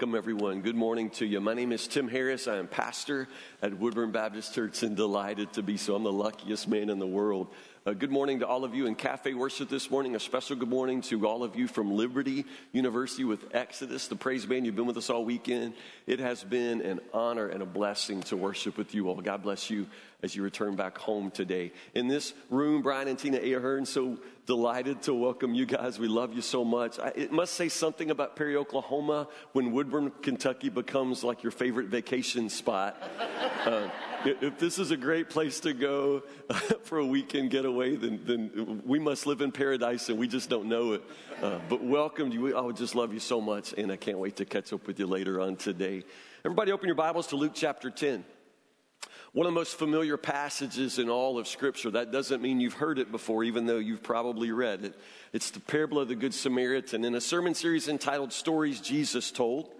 welcome everyone. Good morning to you. My name is Tim Harris. I am pastor at Woodburn Baptist Church and delighted to be so. I'm the luckiest man in the world. Uh, good morning to all of you in Cafe Worship this morning. A special good morning to all of you from Liberty University with Exodus, the praise band. You've been with us all weekend. It has been an honor and a blessing to worship with you all. God bless you as you return back home today. In this room, Brian and Tina Ahern, so delighted to welcome you guys. We love you so much. I, it must say something about Perry, Oklahoma when Woodburn, Kentucky becomes like your favorite vacation spot. Uh, if this is a great place to go for a weekend getaway, then, then we must live in paradise and we just don't know it. Uh, but welcome you. I would just love you so much, and I can't wait to catch up with you later on today. Everybody, open your Bibles to Luke chapter 10. One of the most familiar passages in all of Scripture. That doesn't mean you've heard it before, even though you've probably read it. It's the parable of the Good Samaritan. In a sermon series entitled Stories Jesus Told,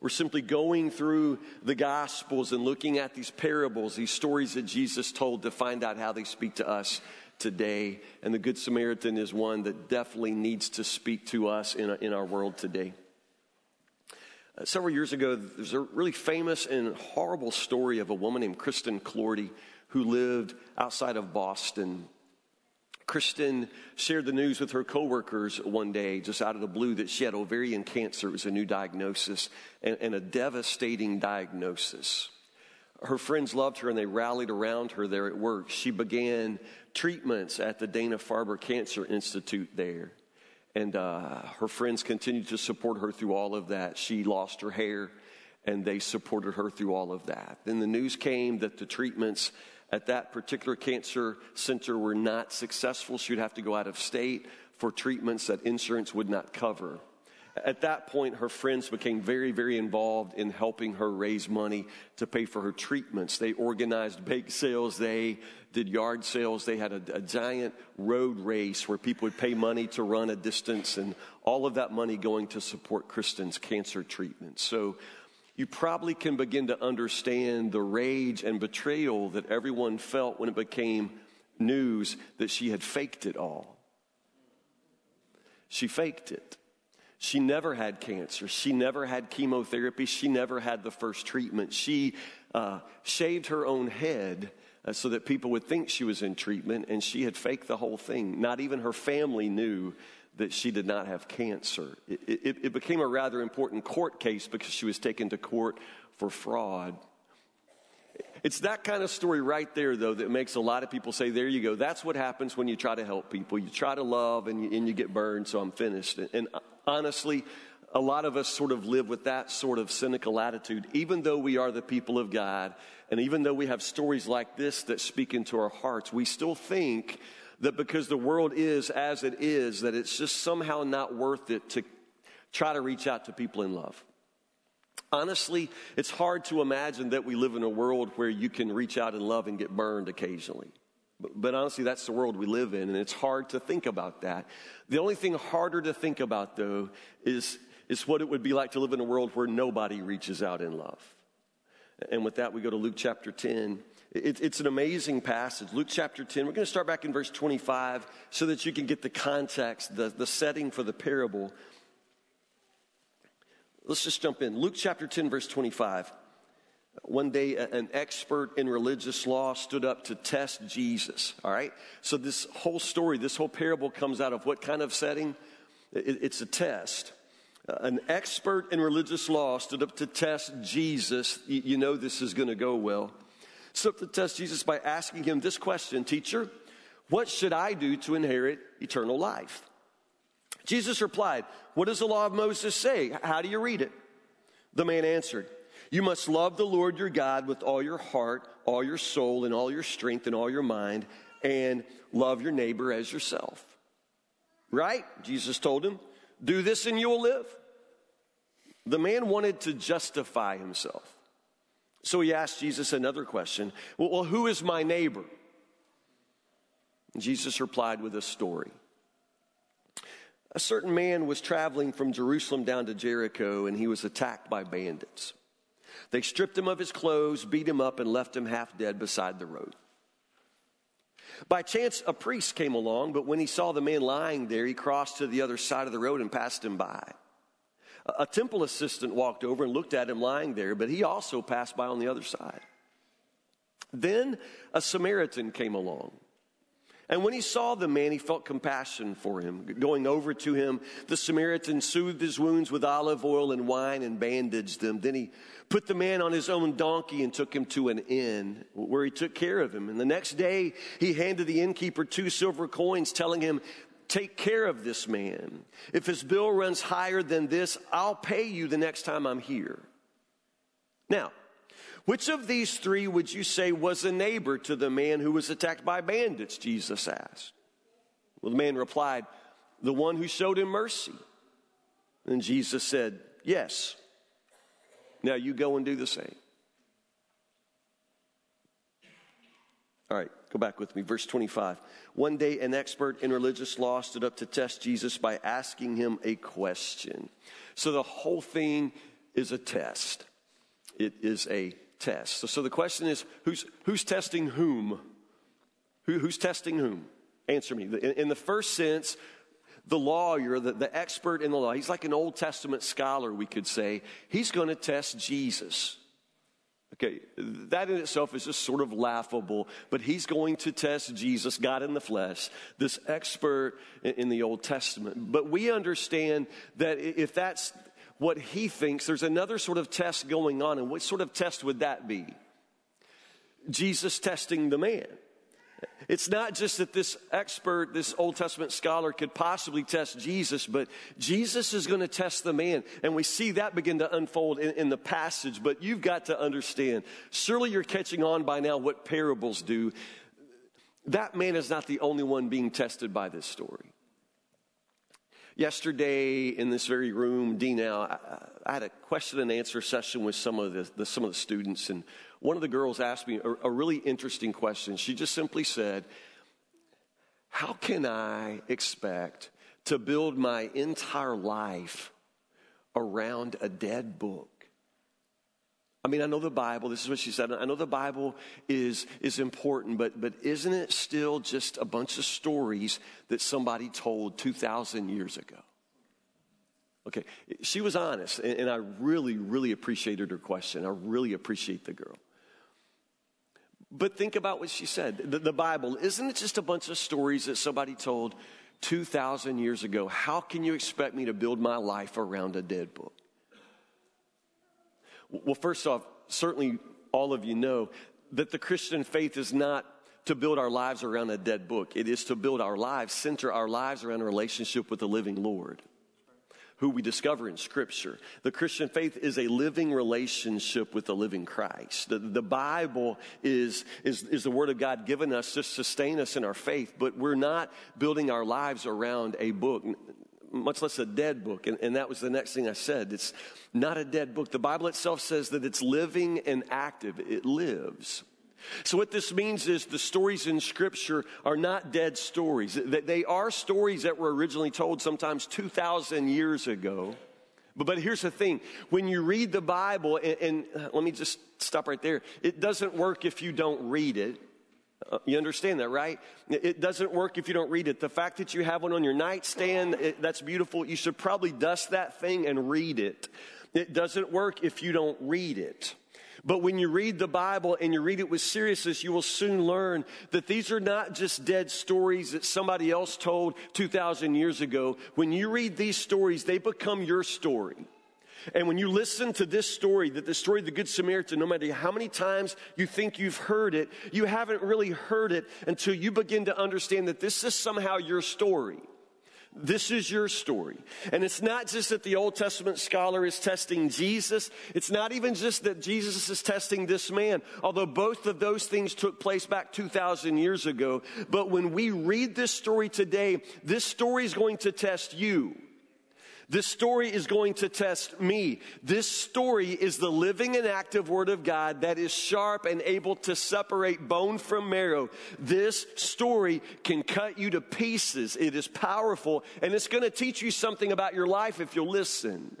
we're simply going through the Gospels and looking at these parables, these stories that Jesus told to find out how they speak to us today. And the Good Samaritan is one that definitely needs to speak to us in, in our world today. Uh, several years ago, there's a really famous and horrible story of a woman named Kristen Clorty who lived outside of Boston. Kristen shared the news with her coworkers one day, just out of the blue, that she had ovarian cancer. It was a new diagnosis and, and a devastating diagnosis. Her friends loved her and they rallied around her there at work. She began treatments at the Dana Farber Cancer Institute there. And uh, her friends continued to support her through all of that. She lost her hair, and they supported her through all of that. Then the news came that the treatments at that particular cancer center were not successful. She would have to go out of state for treatments that insurance would not cover. At that point, her friends became very, very involved in helping her raise money to pay for her treatments. They organized bake sales, they did yard sales, they had a, a, giant road race where people would pay money to run a distance, and all of that money going to support Kristen's cancer treatment. So you probably can begin to understand the rage and betrayal that everyone felt when it became news that she had faked it all. She faked it. She never had cancer. She never had chemotherapy. She never had the first treatment. She uh, shaved her own head uh, so that people would think she was in treatment, and she had faked the whole thing. Not even her family knew that she did not have cancer. It, it, it became a rather important court case because she was taken to court for fraud. It's that kind of story right there, though, that makes a lot of people say, There you go. That's what happens when you try to help people. You try to love and you, and you get burned, so I'm finished. And honestly, a lot of us sort of live with that sort of cynical attitude, even though we are the people of God, and even though we have stories like this that speak into our hearts, we still think that because the world is as it is, that it's just somehow not worth it to try to reach out to people in love. Honestly, it's hard to imagine that we live in a world where you can reach out in love and get burned occasionally. But, honestly, that's the world we live in, and it's hard to think about that. The only thing harder to think about, though, is, is what it would be like to live in a world where nobody reaches out in love. And with that, we go to Luke chapter 10. It, it's an amazing passage. Luke chapter 10. We're going to start back in verse 25 so that you can get the context, the, the setting for the parable. Let's just jump in. Luke chapter 10, verse 25. One day, an expert in religious law stood up to test Jesus. All right? So, this whole story, this whole parable comes out of what kind of setting? It's a test. Uh, an expert in religious law stood up to test Jesus. You know this is going to go well. Stood to test Jesus by asking him this question Teacher, what should I do to inherit eternal life? Jesus replied, What does the law of Moses say? How do you read it? The man answered, you must love the Lord your God with all your heart, all your soul, and all your strength, and all your mind, and love your neighbor as yourself. Right? Jesus told him, Do this and you'll live. The man wanted to justify himself. So he asked Jesus another question Well, well who is my neighbor? Jesus replied with a story. A certain man was traveling from Jerusalem down to Jericho, and he was attacked by bandits. They stripped him of his clothes, beat him up, and left him half dead beside the road. By chance, a priest came along, but when he saw the man lying there, he crossed to the other side of the road and passed him by. A temple assistant walked over and looked at him lying there, but he also passed by on the other side. Then a Samaritan came along. And when he saw the man, he felt compassion for him. Going over to him, the Samaritan soothed his wounds with olive oil and wine and bandaged them. Then he put the man on his own donkey and took him to an inn where he took care of him. And the next day, he handed the innkeeper two silver coins, telling him, Take care of this man. If his bill runs higher than this, I'll pay you the next time I'm here. Now, which of these three would you say was a neighbor to the man who was attacked by bandits? Jesus asked. Well, the man replied, The one who showed him mercy. And Jesus said, Yes. Now you go and do the same. All right, go back with me. Verse 25. One day, an expert in religious law stood up to test Jesus by asking him a question. So the whole thing is a test. It is a test. So, so the question is who's, who's testing whom? Who, who's testing whom? Answer me. In, in the first sense, the lawyer, the, the expert in the law, he's like an Old Testament scholar, we could say. He's going to test Jesus. Okay, that in itself is just sort of laughable, but he's going to test Jesus, God in the flesh, this expert in the Old Testament. But we understand that if that's what he thinks, there's another sort of test going on. And what sort of test would that be? Jesus testing the man. It's not just that this expert, this Old Testament scholar could possibly test Jesus, but Jesus is going to test the man. And we see that begin to unfold in, in, the passage. But you've got to understand, surely you're catching on by now what parables do. That man is not the only one being tested by this story. Yesterday in this very room, Dean, I, I, had a question and answer session with some of the, the, some of the students, and one of the girls asked me a, a really interesting question. She just simply said, How can I expect to build my entire life around a dead book? I mean, I know the Bible, this is what she said. I know the Bible is, is important, but, but isn't it still just a bunch of stories that somebody told 2,000 years ago? Okay, she was honest, and, and I really, really appreciated her question. I really appreciate the girl. But think about what she said. The, the Bible, isn't it just a bunch of stories that somebody told 2,000 years ago? How can you expect me to build my life around a dead book? Well, first off, certainly all of you know that the Christian faith is not to build our lives around a dead book. It is to build our lives, center our lives around a relationship with the living Lord, who we discover in Scripture. The Christian faith is a living relationship with the living Christ. The, the Bible is, is, is the Word of God given us to sustain us in our faith, but we're not building our lives around a book much less a dead book. And, and, that was the next thing I said. It's not a dead book. The Bible itself says that it's living and active, it lives. So, what this means is the stories in Scripture are not dead stories. They are stories that were originally told sometimes 2,000 years ago. But, here's the thing when you read the Bible, and, and let me just stop right there, it doesn't work if you don't read it. Uh, you understand that, right? It doesn't work if you don't read it. The fact that you have one on your nightstand, it, that's beautiful. You should probably dust that thing and read it. It doesn't work if you don't read it. But when you read the Bible and you read it with seriousness, you will soon learn that these are not just dead stories that somebody else told 2,000 years ago. When you read these stories, they become your story. And when you listen to this story, that the story of the Good Samaritan, no matter how many times you think you've heard it, you haven't really heard it until you begin to understand that this is somehow your story. This is your story. And it's not just that the Old Testament scholar is testing Jesus. It's not even just that Jesus is testing this man, although both of those things took place back 2,000 years ago. But when we read this story today, this story is going to test you. This story is going to test me. This story is the living and active Word of God that is sharp and able to separate bone from marrow. This story can cut you to pieces. It is powerful and it's going to teach you something about your life if you'll listen.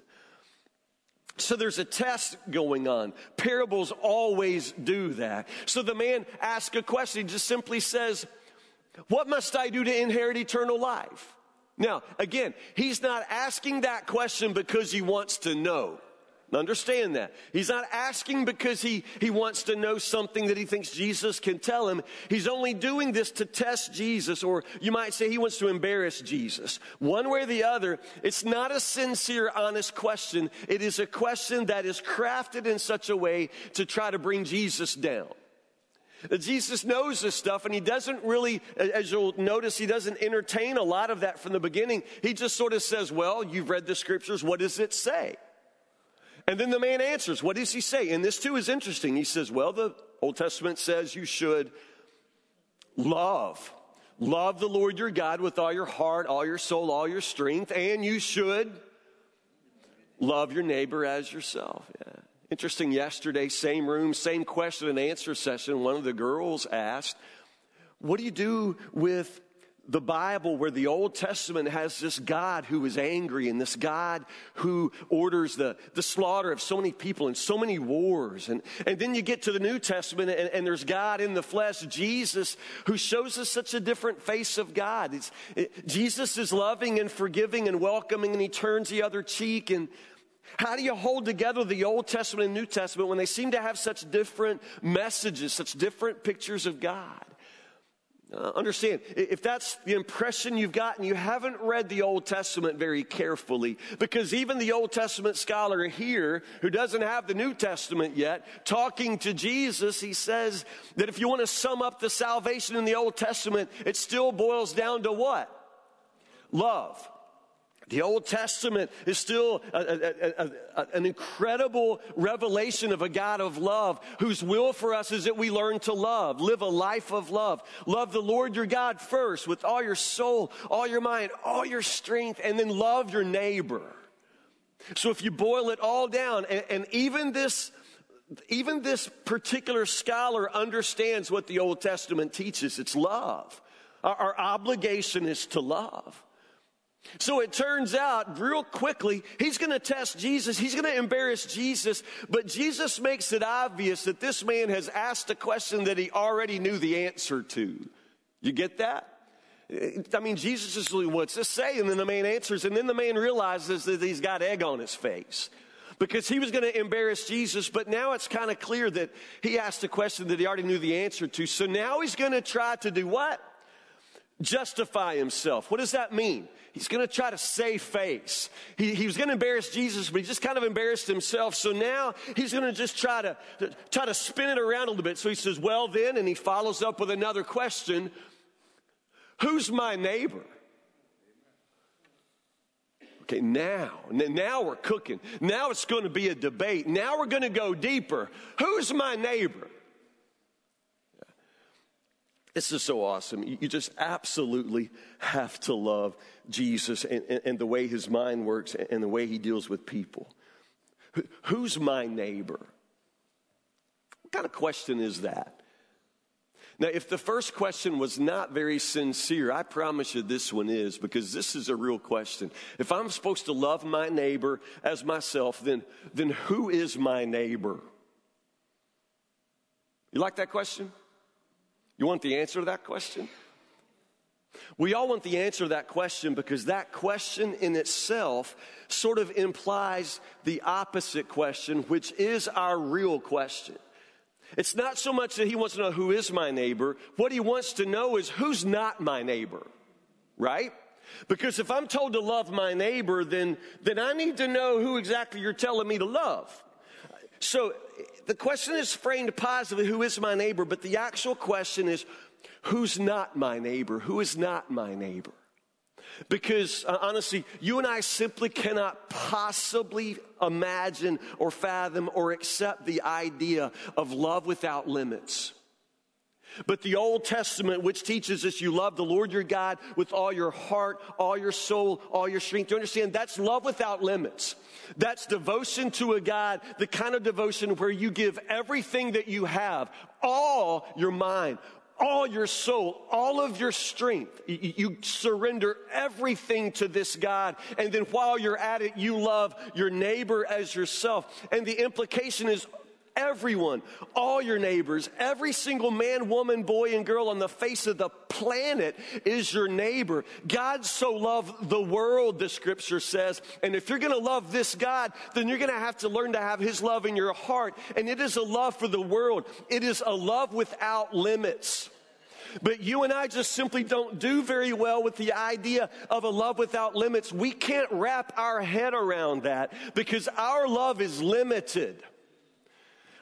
So there's a test going on. Parables always do that. So the man asks a question, he just simply says, What must I do to inherit eternal life? Now, again, he's not asking that question because he wants to know. Understand that. He's not asking because he, he wants to know something that he thinks Jesus can tell him. He's only doing this to test Jesus, or you might say he wants to embarrass Jesus. One way or the other, it's not a sincere, honest question. It is a question that is crafted in such a way to try to bring Jesus down. Jesus knows this stuff and he doesn't really, as you'll notice, he doesn't entertain a lot of that from the beginning. He just sort of says, Well, you've read the scriptures. What does it say? And then the man answers, What does he say? And this too is interesting. He says, Well, the Old Testament says you should love. Love the Lord your God with all your heart, all your soul, all your strength, and you should love your neighbor as yourself. Yeah. Interesting, yesterday, same room, same question and answer session. One of the girls asked, What do you do with the Bible where the Old Testament has this God who is angry and this God who orders the, the slaughter of so many people and so many wars. And, and then you get to the New Testament and, and there's God in the flesh, Jesus, who shows us such a different face of God. It, Jesus is loving and forgiving and welcoming and he turns the other cheek. And how do you hold together the Old Testament and New Testament when they seem to have such different messages, such different pictures of God? Uh, understand, if that's the impression you've gotten, you haven't read the Old Testament very carefully. Because even the Old Testament scholar here, who doesn't have the New Testament yet, talking to Jesus, he says that if you want to sum up the salvation in the Old Testament, it still boils down to what? Love. The Old Testament is still a, a, a, an incredible revelation of a God of love whose will for us is that we learn to love, live a life of love. Love the Lord your God first with all your soul, all your mind, all your strength, and then love your neighbor. So if you boil it all down, and, and even this even this particular scholar understands what the Old Testament teaches. It's love. Our, our obligation is to love. So it turns out real quickly, he's going to test Jesus. He's going to embarrass Jesus. But Jesus makes it obvious that this man has asked a question that he already knew the answer to. You get that? I mean, Jesus is, what's this say? And then the man answers, and then the man realizes that he's got egg on his face. Because he was going to embarrass Jesus, but now it's kind of clear that he asked a question that he already knew the answer to. So now he's going to try to do what? Justify himself. What does that mean? He's going to try to save face. He, he was going to embarrass Jesus, but he just kind of embarrassed himself. So now he's going to just try to, to try to spin it around a little bit. So he says, "Well, then," and he follows up with another question: Who's my neighbor? Okay, now, now we're cooking. Now it's going to be a debate. Now we're going to go deeper. Who's my neighbor? This is so awesome. You just absolutely have to love Jesus and, and, and, the way his mind works and the way he deals with people. Who's my neighbor? What kind of question is that? Now, if the first question was not very sincere, I promise you this one is because this is a real question. If I'm supposed to love my neighbor as myself, then, then who is my neighbor? You like that question? You want the answer to that question? We all want the answer to that question because that question in itself sort of implies the opposite question, which is our real question. It's not so much that he wants to know who is my neighbor. What he wants to know is who's not my neighbor, right? Because if I'm told to love my neighbor, then, then I need to know who exactly you're telling me to love. So the question is framed positively who is my neighbor? But the actual question is who's not my neighbor? Who is not my neighbor? Because uh, honestly, you and I simply cannot possibly imagine or fathom or accept the idea of love without limits. But the Old Testament, which teaches us you love the Lord your God with all your heart, all your soul, all your strength, do you understand that's love without limits. That's devotion to a God, the kind of devotion where you give everything that you have, all your mind, all your soul, all of your strength. You surrender everything to this God. And then while you're at it, you love your neighbor as yourself. And the implication is everyone, all your neighbors, every single man, woman, boy, and girl on the face of the planet is your neighbor. God so loved the world, the scripture says. And if you're going to love this God, then you're going to have to learn to have his love in your heart. And it is a love for the world. It is a love without limits. But you and I just simply don't do very well with the idea of a love without limits. We can't wrap our head around that because our love is limited.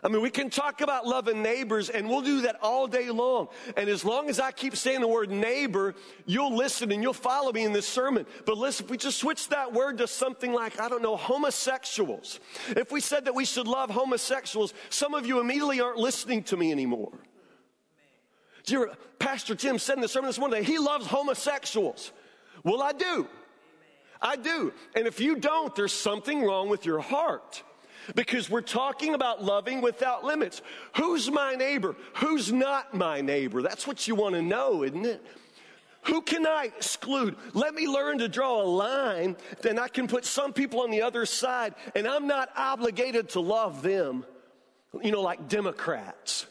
I mean, we can talk about loving neighbors and we'll do that all day long. And as long as I keep saying the word neighbor, you'll listen and you'll follow me in this sermon. But listen, if we just switch that word to something like, I don't know, homosexuals. If we said that we should love homosexuals, some of you immediately aren't listening to me anymore. Dear Pastor Tim said in the sermon this morning that he loves homosexuals. Well, I do. I do. And if you don't, there's something wrong with your heart because we're talking about loving without limits. Who's my neighbor? Who's not my neighbor? That's what you want to know, isn't it? Who can I exclude? Let me learn to draw a line, then I can put some people on the other side, and I'm not obligated to love them, you know, like Democrats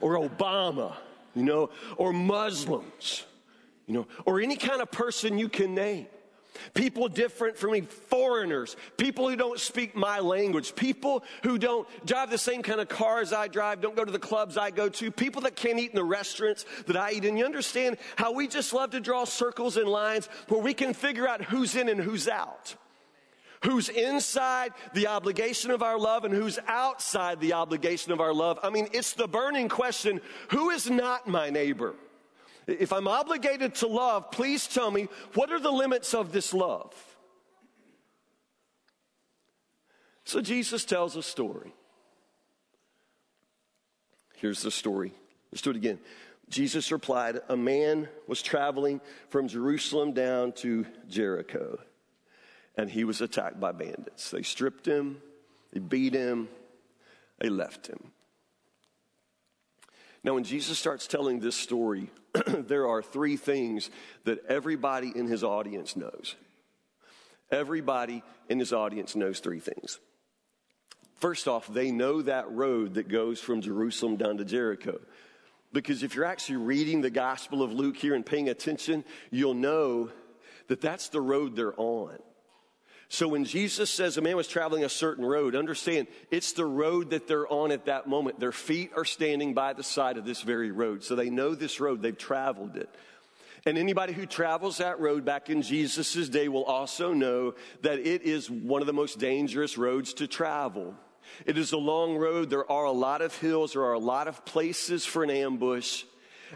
or Obama, you know, or Muslims, you know, or any kind of person you can name. People different from me, foreigners, people who don't speak my language, people who don't drive the same kind of cars I drive, don't go to the clubs I go to, people that can't eat in the restaurants that I eat And You understand how we just love to draw circles and lines where we can figure out who's in and who's out. Who's inside the obligation of our love and who's outside the obligation of our love? I mean, it's the burning question who is not my neighbor? If I'm obligated to love, please tell me what are the limits of this love? So Jesus tells a story. Here's the story. Let's do it again. Jesus replied, A man was traveling from Jerusalem down to Jericho, and he was attacked by bandits. They stripped him, they beat him, they left him. Now, when Jesus starts telling this story, there are three things that everybody in his audience knows. Everybody in his audience knows three things. First off, they know that road that goes from Jerusalem down to Jericho. Because if you're actually reading the Gospel of Luke here and paying attention, you'll know that that's the road they're on. So when Jesus says a man was traveling a certain road, understand it's the road that they're on at that moment. Their feet are standing by the side of this very road. So they know this road, they've traveled it. And anybody who travels that road back in Jesus' day will also know that it is one of the most dangerous roads to travel. It is a long road. There are a lot of hills. There are a lot of places for an ambush.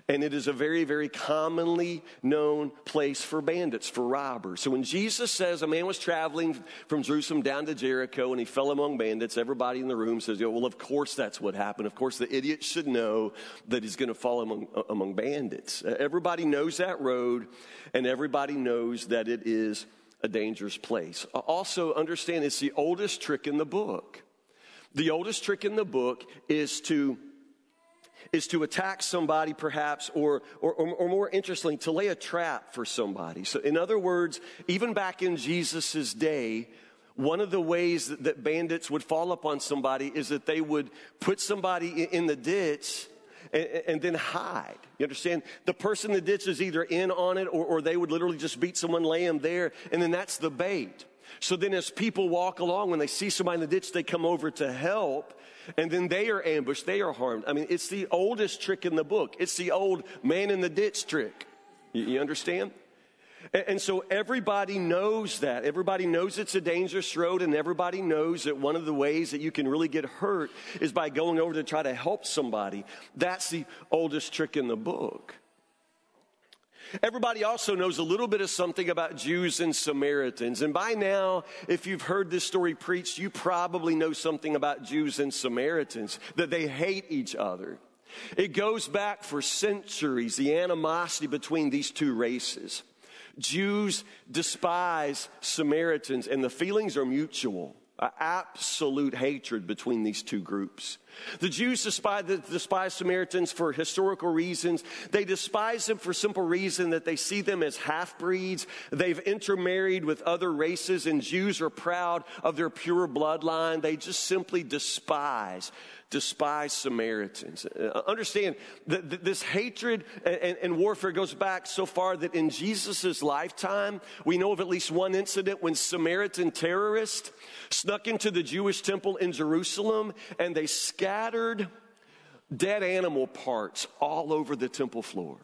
And it is a very, very commonly known place for bandits, for robbers. So when Jesus says a man was traveling from Jerusalem down to Jericho and he fell among bandits, everybody in the room says, well, of course that's what happened. Of course the idiot should know that he's going to fall among, among bandits. Everybody knows that road and everybody knows that it is a dangerous place. Also understand it's the oldest trick in the book. The oldest trick in the book is to is to attack somebody, perhaps, or, or, or, more interestingly, to lay a trap for somebody. So, in other words, even back in Jesus' day, one of the ways that, that bandits would fall upon somebody is that they would put somebody in, the ditch and, and, then hide. You understand? The person in the ditch is either in on it or, or they would literally just beat someone, lay them there, and then that's the bait. So then, as people walk along, when they see somebody in the ditch, they come over to help and then they are ambushed, they are harmed. I mean, it's the oldest trick in the book. It's the old man in the ditch trick. You, you understand? And, and so everybody knows that. Everybody knows it's a dangerous road, and everybody knows that one of the ways that you can really get hurt is by going over to try to help somebody. That's the oldest trick in the book. Everybody also knows a little bit of something about Jews and Samaritans. And by now, if you've heard this story preached, you probably know something about Jews and Samaritans, that they hate each other. It goes back for centuries, the animosity between these two races. Jews despise Samaritans, and the feelings are mutual. Absolute hatred between these two groups. The Jews despise, despise Samaritans for historical reasons. They despise them for simple reason that they see them as half breeds. They've intermarried with other races, and Jews are proud of their pure bloodline. They just simply despise despise Samaritans. Uh, understand that this hatred and, and, warfare goes back so far that in Jesus' lifetime, we know of at least one incident when Samaritan terrorists snuck into the Jewish temple in Jerusalem and they scattered dead animal parts all over the temple floor.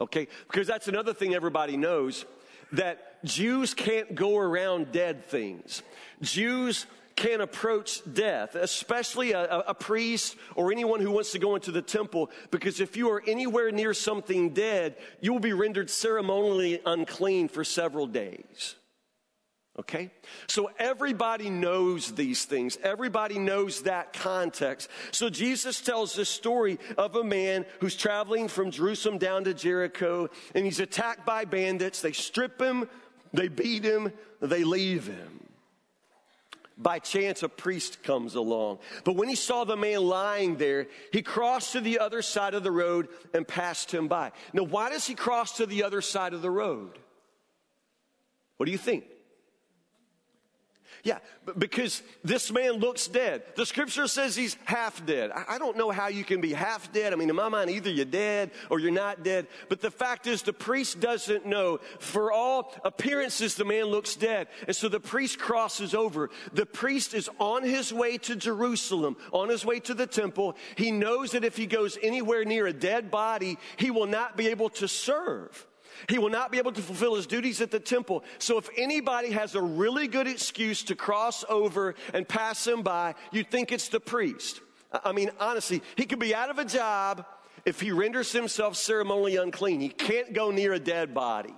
Okay? Because that's another thing everybody knows that Jews can't go around dead things. Jews can approach death, especially a, a, priest or anyone who wants to go into the temple, because if you are anywhere near something dead, you will be rendered ceremonially unclean for several days. Okay? So everybody knows these things. Everybody knows that context. So Jesus tells this story of a man who's traveling from Jerusalem down to Jericho and he's attacked by bandits. They strip him, they beat him, they leave him. By chance, a priest comes along. But when he saw the man lying there, he crossed to the other side of the road and passed him by. Now, why does he cross to the other side of the road? What do you think? Yeah, because this man looks dead. The scripture says he's half dead. I don't know how you can be half dead. I mean, in my mind, either you're dead or you're not dead. But the fact is, the priest doesn't know. For all appearances, the man looks dead. And so the priest crosses over. The priest is on his way to Jerusalem, on his way to the temple. He knows that if he goes anywhere near a dead body, he will not be able to serve. He will not be able to fulfill his duties at the temple. So if anybody has a really good excuse to cross over and pass him by, you think it's the priest. I mean, honestly, he could be out of a job if he renders himself ceremonially unclean. He can't go near a dead body.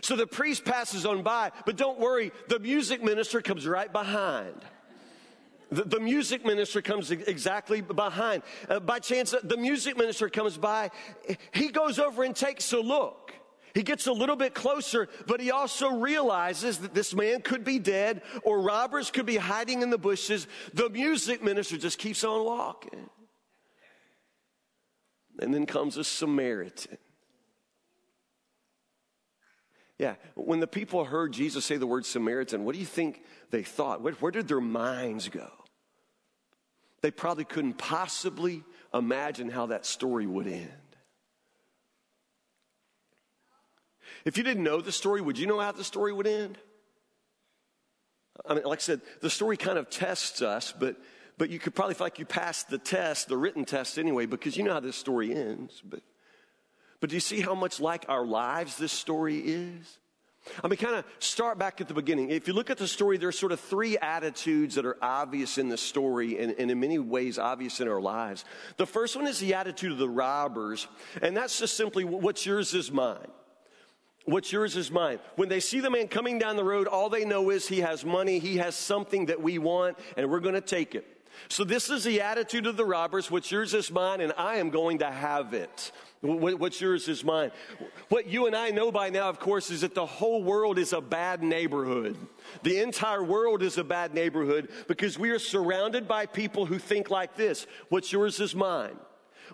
So the priest passes on by, but don't worry, the music minister comes right behind. The, the, music minister comes exactly behind. Uh, by chance, the music minister comes by. He goes over and takes a look. He gets a little bit closer, but he also realizes that this man could be dead or robbers could be hiding in the bushes. The music minister just keeps on walking. And then comes a Samaritan. Yeah, when the people heard Jesus say the word Samaritan, what do you think they thought? Where, where did their minds go? They probably couldn't possibly imagine how that story would end. If you didn't know the story, would you know how the story would end? I mean, like I said, the story kind of tests us, but, but you could probably feel like you passed the test, the written test anyway, because you know how this story ends. But, but do you see how much like our lives this story is? I mean, kind of start back at the beginning. If you look at the story, there's sort of three attitudes that are obvious in the story and, and, in many ways obvious in our lives. The first one is the attitude of the robbers, and that's just simply what's yours is mine. What's yours is mine. When they see the man coming down the road, all they know is he has money, he has something that we want, and we're going to take it. So this is the attitude of the robbers. What's yours is mine, and I am going to have it. What's yours is mine. What you and I know by now, of course, is that the whole world is a bad neighborhood. The entire world is a bad neighborhood because we are surrounded by people who think like this. What's yours is mine.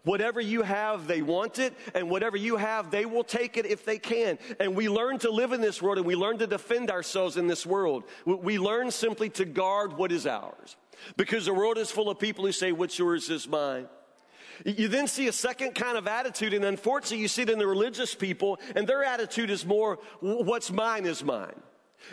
Whatever you have, they want it, and whatever you have, they will take it if they can. And we learn to live in this world and we learn to defend ourselves in this world. We learn simply to guard what is ours. Because the world is full of people who say, What's yours is mine. You then see a second kind of attitude, and unfortunately, you see it in the religious people, and their attitude is more, What's mine is mine.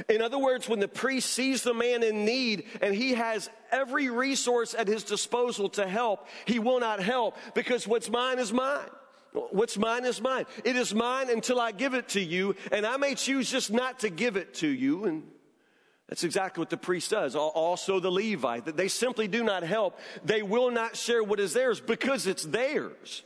In other words, when the priest sees the man in need and he has every resource at his disposal to help, he will not help because what's mine is mine. What's mine is mine. It is mine until I give it to you, and I may choose just not to give it to you. And that's exactly what the priest does. Also, the Levite, that they simply do not help. They will not share what is theirs because it's theirs.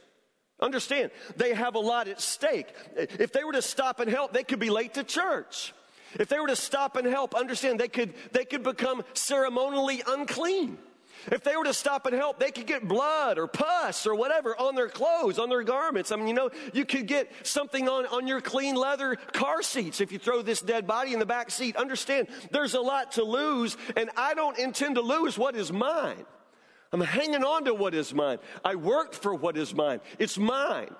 Understand, they have a lot at stake. If they were to stop and help, they could be late to church. If they were to stop and help, understand they could, they could become ceremonially unclean. If they were to stop and help, they could get blood or pus or whatever on their clothes, on their garments. I mean, you know, you could get something on, on your clean leather car seats if you throw this dead body in the back seat. Understand, there's a lot to lose, and I don't intend to lose what is mine. I'm hanging on to what is mine. I worked for what is mine. It's mine.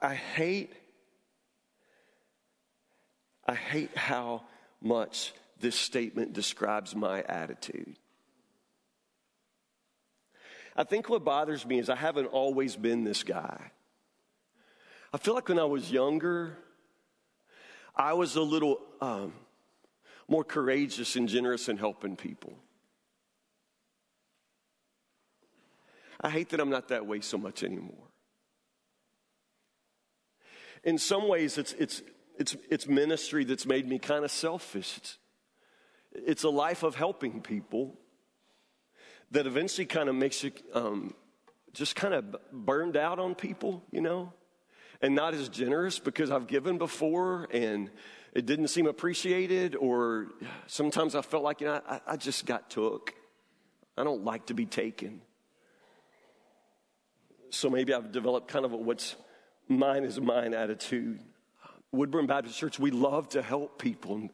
I, hate I hate how much this statement describes my attitude. I think what bothers me is I haven't always been this guy. I feel like when I was younger, I was a little um, more courageous and generous in helping people. I hate that I'm not that way so much anymore. In some ways, it's, it's, it's, it's ministry that's made me kind of selfish. It's, it's a life of helping people that eventually kind of makes you um, just kind of burned out on people, you know, and not as generous because I've given before and it didn't seem appreciated, or sometimes I felt like, you know, I, I just got took. I don't like to be taken. So maybe I've developed kind of a what's mine is mine attitude. Woodburn Baptist Church, we love to help people.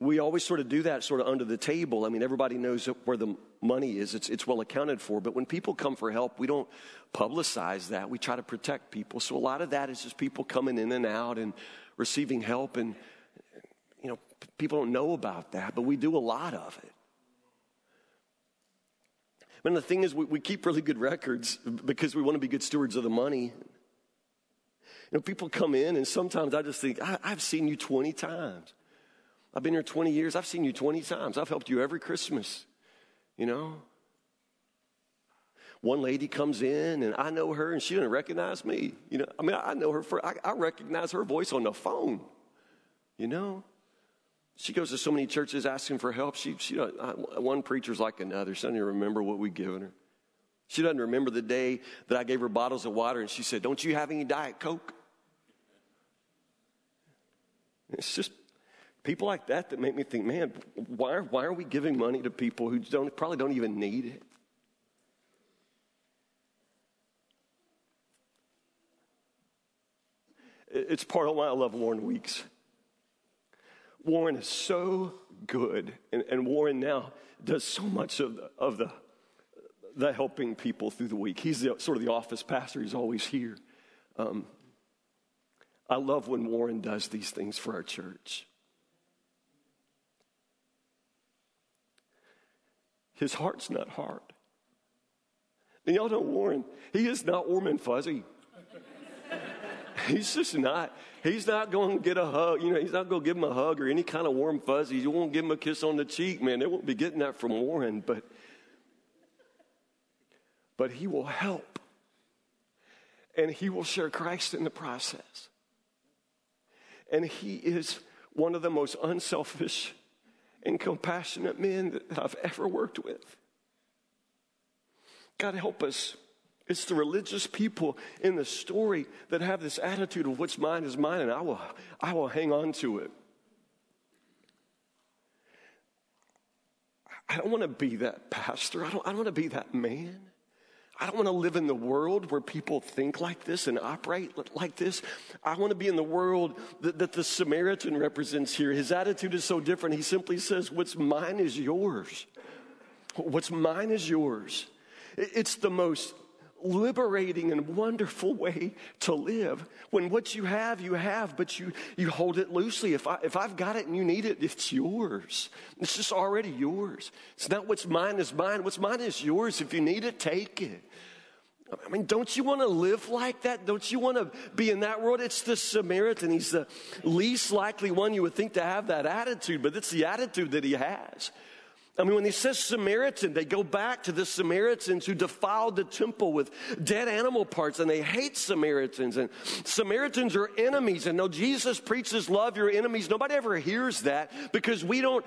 We always sort of do that sort of under the table. I mean, everybody knows where the money is, it's, it's well accounted for. But when people come for help, we don't publicize that. We try to protect people. So a lot of that is just people coming in and out and receiving help. And, you know, people don't know about that, but we do a lot of it. And the thing is, we, we keep really good records because we want to be good stewards of the money. You know, people come in, and sometimes I just think, I, have seen you 20 times. I've been here 20 years. I've seen you 20 times. I've helped you every Christmas, you know. One lady comes in, and I know her, and she doesn't recognize me. You know, I mean, I know her for, I, I recognize her voice on the phone, you know. She goes to so many churches asking for help. She, she uh, uh, one preacher's like another. She doesn't even remember what we've given her. She doesn't remember the day that I gave her bottles of water and she said, Don't you have any Diet Coke? It's just people like that that make me think, man, why, why are we giving money to people who don't, probably don't even need it? It's part of why I love Warren Weeks. Warren is so good, and, and Warren now does so much of the, of the, the helping people through the week. He's the, sort of the office pastor, he's always here. Um, I love when Warren does these things for our church. His heart's not hard. And y'all know Warren, he is not warm and fuzzy. he's just not. He's not going to get a hug. You know, he's not going to give him a hug or any kind of warm fuzzy. You won't give him a kiss on the cheek, man. They won't be getting that from Warren, but but he will help. And he will share Christ in the process. And he is one of the most unselfish and compassionate men that I've ever worked with. God help us. It's the religious people in the story that have this attitude of what's mine is mine, and I will, I will hang on to it. I don't want to be that pastor. I don't, I don't want to be that man. I don't want to live in the world where people think like this and operate like this. I want to be in the world that, that, the Samaritan represents here. His attitude is so different. He simply says, What's mine is yours. What's mine is yours. It's the most liberating and wonderful way to live when what you have you have but you you hold it loosely if i if i've got it and you need it it's yours it's just already yours it's not what's mine is mine what's mine is yours if you need it take it I mean, don't you want to live like that? Don't you want to be in that world? It's the Samaritan. He's the least likely one you would think to have that attitude, but it's the attitude that he has. I mean, when he says Samaritan, they go back to the Samaritans who defiled the temple with dead animal parts, and they hate Samaritans. And Samaritans are enemies. And no, Jesus preaches love your enemies. Nobody ever hears that because we don't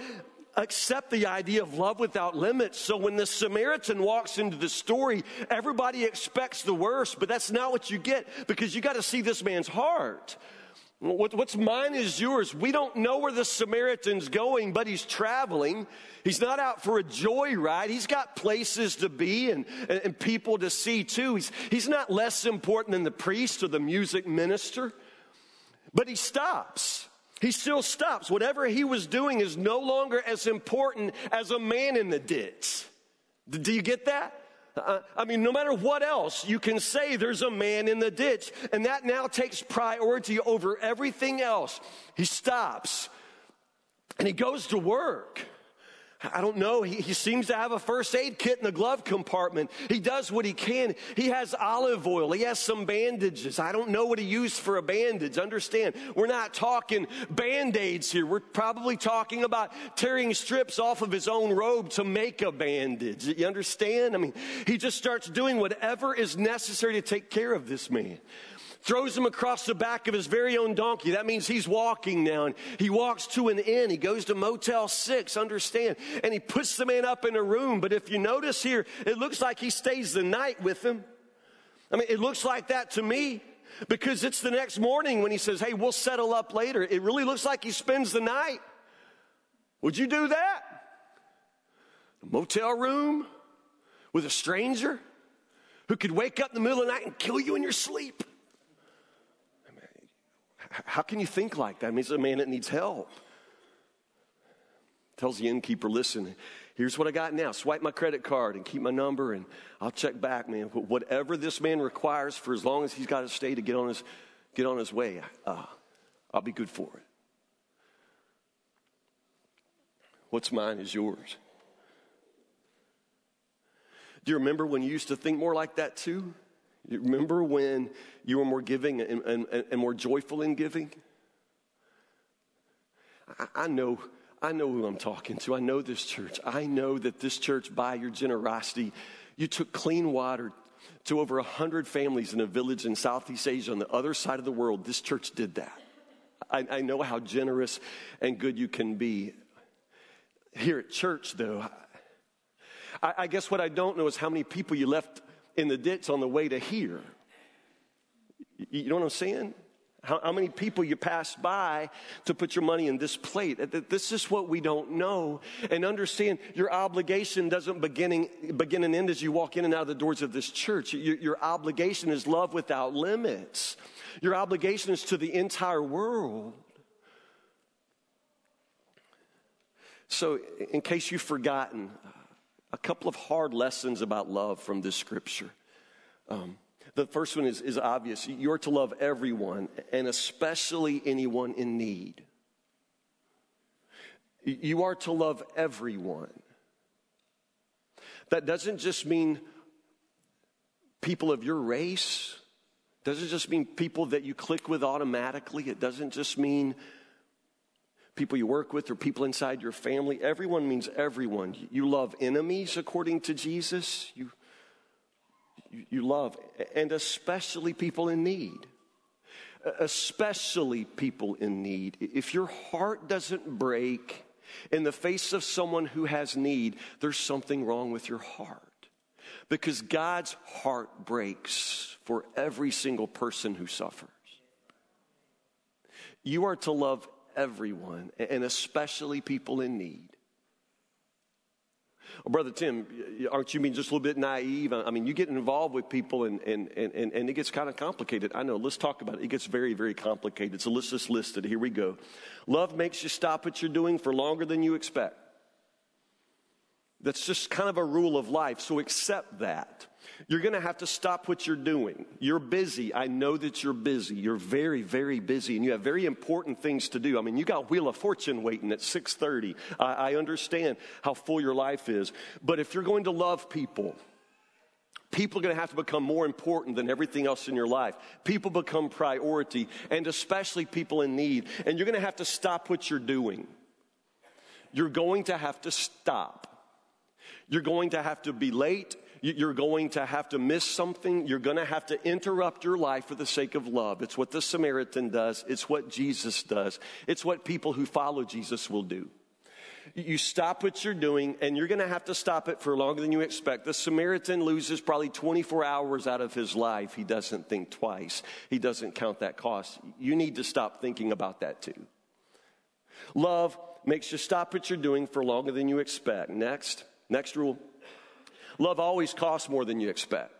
accept the idea of love without limits. So when the Samaritan walks into the story, everybody expects the worst, but that's not what you get because you got to see this man's heart. What's mine is yours. We don't know where the Samaritan's going, but he's traveling. He's not out for a joyride. He's got places to be and, and people to see too. He's, he's not less important than the priest or the music minister, but he stops. He still stops. Whatever he was doing is no longer as important as a man in the ditch. Do you get that? Uh, I mean, no matter what else, you can say there's a man in the ditch, and that now takes priority over everything else. He stops and he goes to work. I don't know. He, he, seems to have a first aid kit in the glove compartment. He does what he can. He has olive oil. He has some bandages. I don't know what he used for a bandage. Understand, we're not talking band aids here. We're probably talking about tearing strips off of his own robe to make a bandage. You understand? I mean, he just starts doing whatever is necessary to take care of this man throws him across the back of his very own donkey. That means he's walking now. And he walks to an inn. He goes to Motel 6, understand? And he puts the man up in a room. But if you notice here, it looks like he stays the night with him. I mean, it looks like that to me because it's the next morning when he says, Hey, we'll settle up later. It really looks like he spends the night. Would you do that? A motel room with a stranger who could wake up in the middle of the night and kill you in your sleep? How can you think like that? I mean, it's a man that needs help. Tells the innkeeper, listen, here's what I got now. Swipe my credit card and keep my number, and I'll check back, man. Whatever this man requires for as long as he's got to stay to get on his, get on his way, uh, I'll be good for it. What's mine is yours. Do you remember when you used to think more like that too? You remember when you were more giving and, and, and more joyful in giving? I, I know. I know who I'm talking to. I know this church. I know that this church, by your generosity, you took clean water to over 100 families in a village in Southeast Asia on the other side of the world. This church did that. I, I know how generous and good you can be. Here at church, though, I, I guess what I don't know is how many people you left in the ditch on the way to here. You know what I'm saying? How, how, many people you passed by to put your money in this plate? This is what we don't know. And understand your obligation doesn't begin, begin and end as you walk in and out of the doors of this church. Your, your obligation is love without limits. Your obligation is to the entire world. So, in case you've forgotten, a couple of hard lessons about love from this scripture. Um, the first one is, is obvious. You're to love everyone, and especially anyone in need. You are to love everyone. That doesn't just mean people of your race, doesn't just mean people that you click with automatically. It doesn't just mean people you work with or people inside your family. Everyone means everyone. You love enemies according to Jesus. You, you love, and especially people in need. Especially people in need. If your heart doesn't break in the face of someone who has need, there's something wrong with your heart. Because God's heart breaks for every single person who suffers. You are to love everyone, and especially people in need. Well, Brother Tim, aren't you being just a little bit naive? I mean, you get involved with people and, and, and, and it gets kind of complicated. I know. Let's talk about it. It gets very, very complicated. So let's just list it. Here we go. Love makes you stop what you're doing for longer than you expect. That's just kind of a rule of life. So accept that. You're going to have to stop what you're doing. You're busy. I know that you're busy. You're very, very busy, and you have very important things to do. I mean, you got Wheel of Fortune waiting at 6:30. I, I understand how full your life is, but if you're going to love people, people are going to have to become more important than everything else in your life. People become priority, and especially people in need. And you're going to have to stop what you're doing. You're going to have to stop. You're going to have to be late. You're going to have to miss something. You're going to have to interrupt your life for the sake of love. It's what the Samaritan does. It's what Jesus does. It's what people who follow Jesus will do. You stop what you're doing, and you're going to have to stop it for longer than you expect. The Samaritan loses probably 24 hours out of his life. He doesn't think twice, he doesn't count that cost. You need to stop thinking about that too. Love makes you stop what you're doing for longer than you expect. Next, next rule love always costs more than you expect.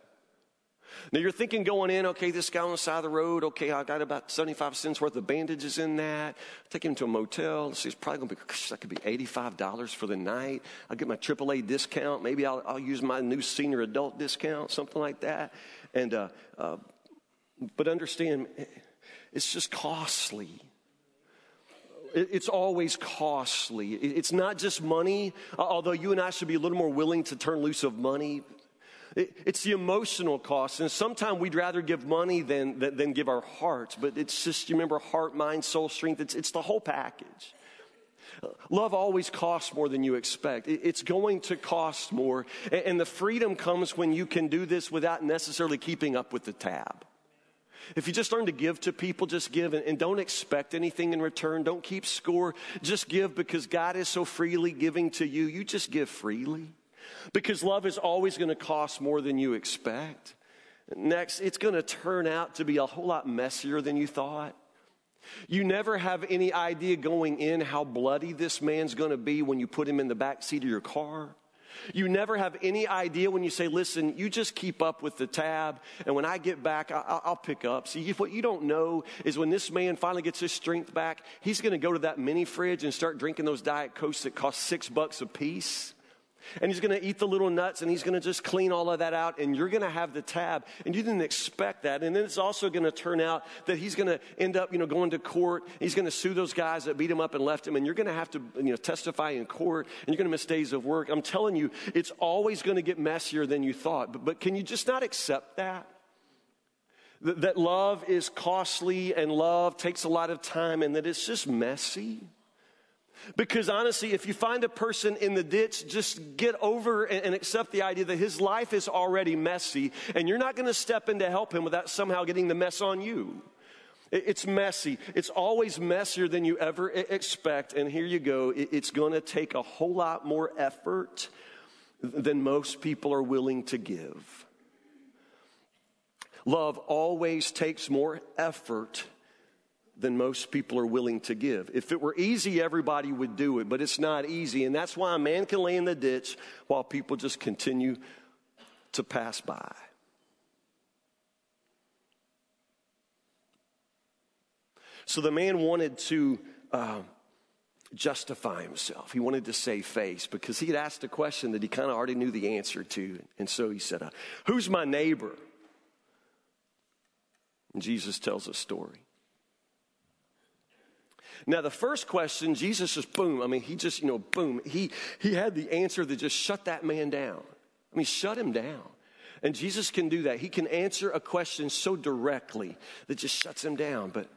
Now you're thinking going in, okay, this guy on the side of the road, okay, I got about 75 cents worth of bandages in that. Take him to a motel. See, it's probably to be, that could be $85 for the night. I'll get my AAA discount. Maybe I'll, I'll use my new senior adult discount, something like that. And, uh, uh, but understand, it's just costly. It's always costly. It's not just money, uh, although you and I should be a little more willing to turn loose of money it's the emotional cost. And sometimes we'd rather give money than, than, than, give our hearts. But it's just, you remember, heart, mind, soul, strength. It's, it's the whole package. Love always costs more than you expect. It's going to cost more. And the freedom comes when you can do this without necessarily keeping up with the tab. If you just learn to give to people, just give and, don't expect anything in return. Don't keep score. Just give because God is so freely giving to you. You just give freely. Because love is always going to cost more than you expect. Next, it's going to turn out to be a whole lot messier than you thought. You never have any idea going in how bloody this man's going to be when you put him in the back seat of your car. You never have any idea when you say, listen, you just keep up with the tab, and when I get back, I- will pick up. See, what you don't know is when this man finally gets his strength back, he's going to go to that mini fridge and start drinking those Diet Cokes that cost six bucks a piece. And he's going to eat the little nuts and he's going to just clean all of that out and you're going to have the tab. And you didn't expect that. And then it's also going to turn out that he's going to end up, you know, going to court. He's going to sue those guys that beat him up and left him. And you're going to have to, you know, testify in court and you're going to miss days of work. I'm telling you, it's always going to get messier than you thought. But, but can you just not accept that? That love is costly and love takes a lot of time and that it's just messy. Because honestly, if you find a person in the ditch, just get over and, accept the idea that his life is already messy, and you're not going to step in to help him without somehow getting the mess on you. It's messy. It's always messier than you ever expect. And here you go. It's going to take a whole lot more effort than most people are willing to give. Love always takes more effort than most people are willing to give. If it were easy, everybody would do it, but it's not easy. And that's why a man can lay in the ditch while people just continue to pass by. So the man wanted to uh, justify himself. He wanted to save face because he had asked a question that he kind of already knew the answer to. And so he said, uh, Who's my neighbor? And Jesus tells a story. Now, the first question, Jesus just boom. I mean, he just, you know, boom. He, he had the answer that just shut that man down. I mean, shut him down. And Jesus can do that. He can answer a question so directly that just shuts him down. But,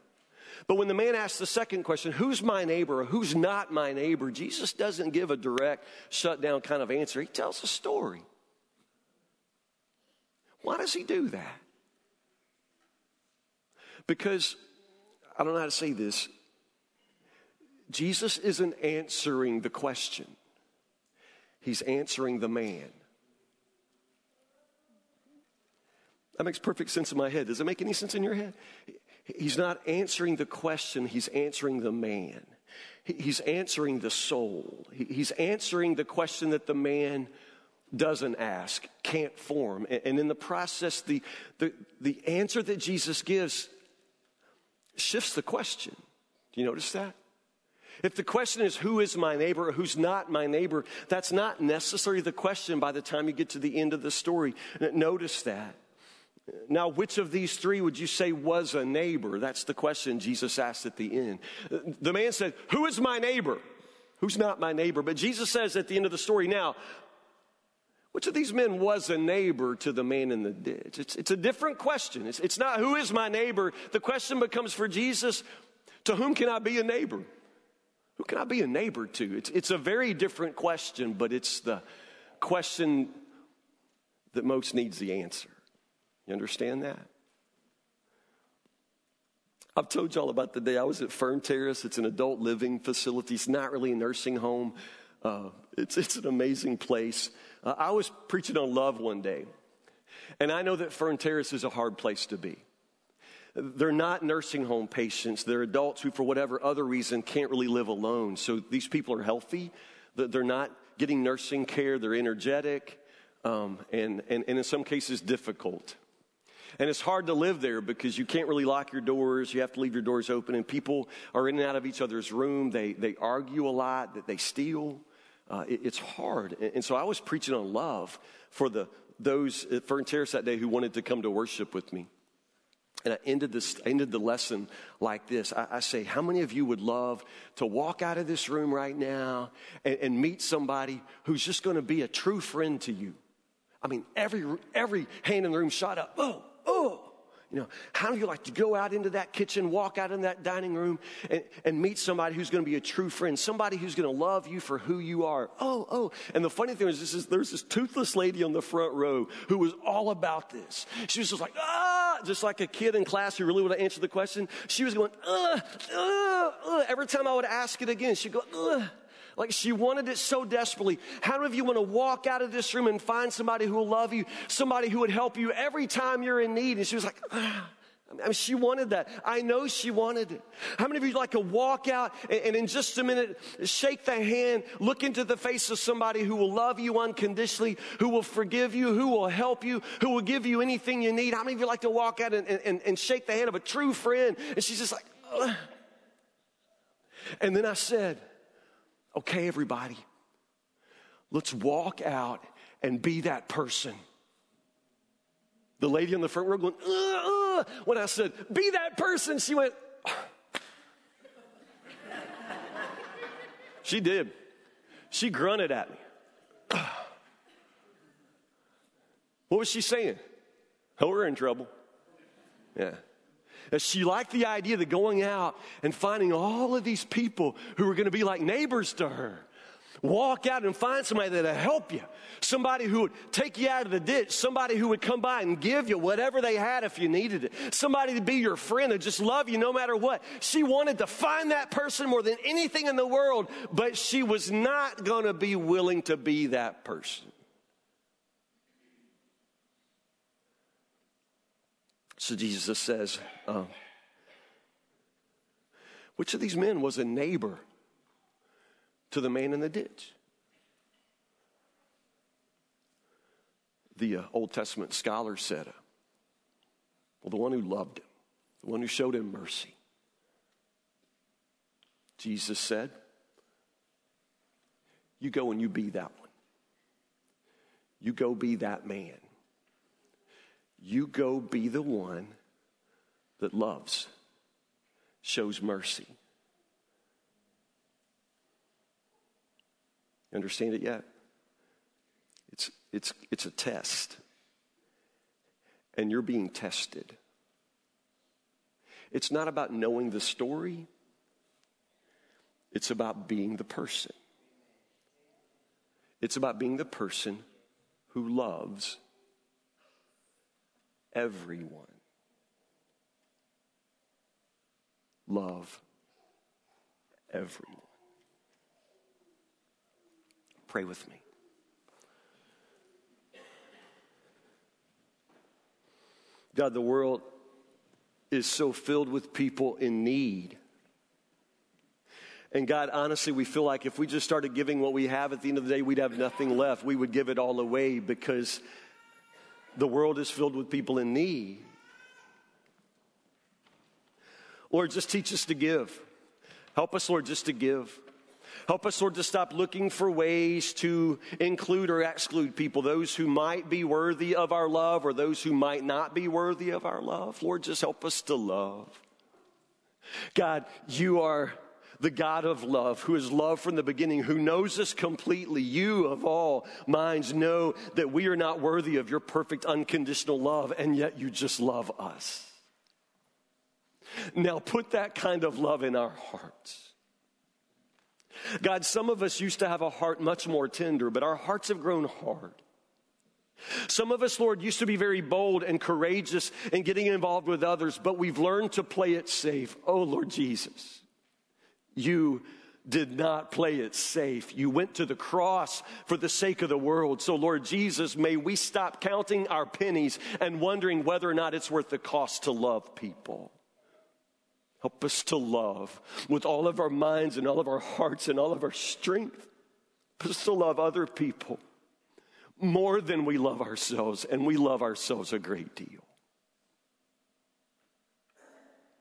but when the man asks the second question, who's my neighbor or who's not my neighbor, Jesus doesn't give a direct, shut down kind of answer. He tells a story. Why does he do that? Because, I don't know how to say this, Jesus isn't answering the question, he's answering the man. That makes perfect sense in my head. Does it make any sense in your head? He's not answering the question, he's answering the man. He's answering the soul. He's answering the question that the man doesn't ask, can't form. And in the process, the, the, the answer that Jesus gives shifts the question. Do you notice that? If the question is who is my neighbor or who's not my neighbor, that's not necessarily the question by the time you get to the end of the story. Notice that. Now, which of these three would you say was a neighbor? That's the question Jesus asked at the end. The man said, Who is my neighbor? Who's not my neighbor? But Jesus says at the end of the story, Now, which of these men was a neighbor to the man in the ditch? It's, it's a different question. It's, it's not who is my neighbor. The question becomes for Jesus, To whom can I be a neighbor? Can I be a neighbor to? It's, it's a very different question, but it's the question that most needs the answer. You understand that? I've told y'all about the day I was at Fern Terrace. It's an adult living facility. It's not really a nursing home. Uh, it's, it's an amazing place. Uh, I was preaching on love one day, and I know that Fern Terrace is a hard place to be. They're not nursing home patients. They're adults who, for whatever other reason, can't really live alone. So these people are healthy. They're not getting nursing care. They're energetic, um, and, and, and in some cases, difficult. And it's hard to live there because you can't really lock your doors. You have to leave your doors open, and people are in and out of each other's room. They, they argue a lot, that they steal. Uh, it, it's hard. And, and, so I was preaching on love for the, those at Fern Terrace that day who wanted to come to worship with me. And I ended, this, ended the lesson like this. I, I, say, How many of you would love to walk out of this room right now and, and meet somebody who's just going to be a true friend to you? I mean, every, every hand in the room shot up. Oh, oh. You know, how do you like to go out into that kitchen, walk out in that dining room, and, and meet somebody who's going to be a true friend, somebody who's going to love you for who you are? Oh, oh. And the funny thing is, this is there's this toothless lady on the front row who was all about this. She was just like, ah, just like a kid in class who really would have answered the question. She was going, uh, uh, uh. Every time I would ask it again, she'd go, uh. Like she wanted it so desperately. How many of you want to walk out of this room and find somebody who will love you, somebody who would help you every time you're in need? And she was like. I mean, she wanted that. I know she wanted it. How many of you like to walk out and, and, in just a minute shake the hand, look into the face of somebody who will love you unconditionally, who will forgive you, who will help you, who will give you anything you need? How many of you like to walk out and, and, and shake the hand of a true friend? And she's just like, Ugh. and then I said, okay, everybody, let's walk out and be that person. The lady in the front row going, when I said, be that person, she went, she did. She grunted at me. what was she saying? Oh, we're in trouble. Yeah. She liked the idea of going out and finding all of these people who were going to be like neighbors to her. Walk out and find somebody that'll help you. Somebody who would take you out of the ditch. Somebody who would come by and give you whatever they had if you needed it. Somebody to be your friend and just love you no matter what. She wanted to find that person more than anything in the world, but she was not going to be willing to be that person. So Jesus says, uh, which of these men was a neighbor to the man in the ditch? The uh, Old Testament scholar said, uh, well, the one who loved him, the one who showed him mercy. Jesus said, You go and you be that one. You go be that man. You go be the one that loves, shows mercy. You understand it yet? It's, it's, it's a test. And you're being tested. It's not about knowing the story, it's about being the person. It's about being the person who loves everyone. Love everyone. Pray with me. God, the world is so filled with people in need. And God, honestly, we feel like if we just started giving what we have at the end of the day, we'd have nothing left. We would give it all away because the world is filled with people in need. Lord, just teach us to give. Help us, Lord, just to give. Help us, Lord, to stop looking for ways to include or exclude people, those who might be worthy of our love or those who might not be worthy of our love. Lord, just help us to love. God, you are the God of love, who is love from the beginning, who knows us completely. You, of all minds, know that we are not worthy of your perfect, unconditional love, and yet you just love us. Now, put that kind of love in our hearts. God, some of us used to have a heart much more tender, but our hearts have grown hard. Some of us, Lord, used to be very bold and courageous in getting involved with others, but we've learned to play it safe. Oh, Lord Jesus, you did not play it safe. You went to the cross for the sake of the world. So, Lord Jesus, may we stop counting our pennies and wondering whether or not it's worth the cost to love people. Help us to love with all of our minds and all of our hearts and all of our strength. Help us to love other people more than we love ourselves, and we love ourselves a great deal.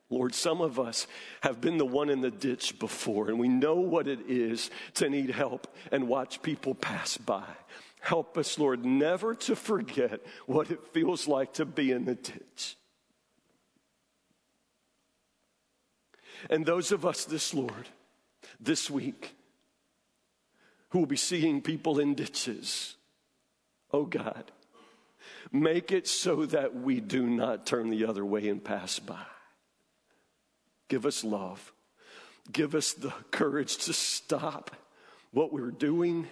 Lord, some of us have been the one in the ditch before, and we know what it is to need help and watch people pass by. Help us, Lord, never to forget what it feels like to be in the ditch. And those of us this, Lord, this week, who will be seeing people in ditches, oh God, make it so that we do not turn the other way and pass by. Give us love. Give us the courage to stop what we're doing.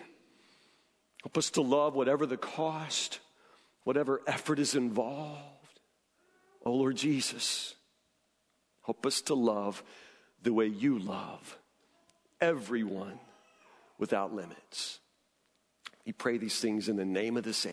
Help us to love whatever the cost, whatever effort is involved. Oh Lord Jesus, help us to love the way you love everyone without limits. We pray these things in the name of the Savior.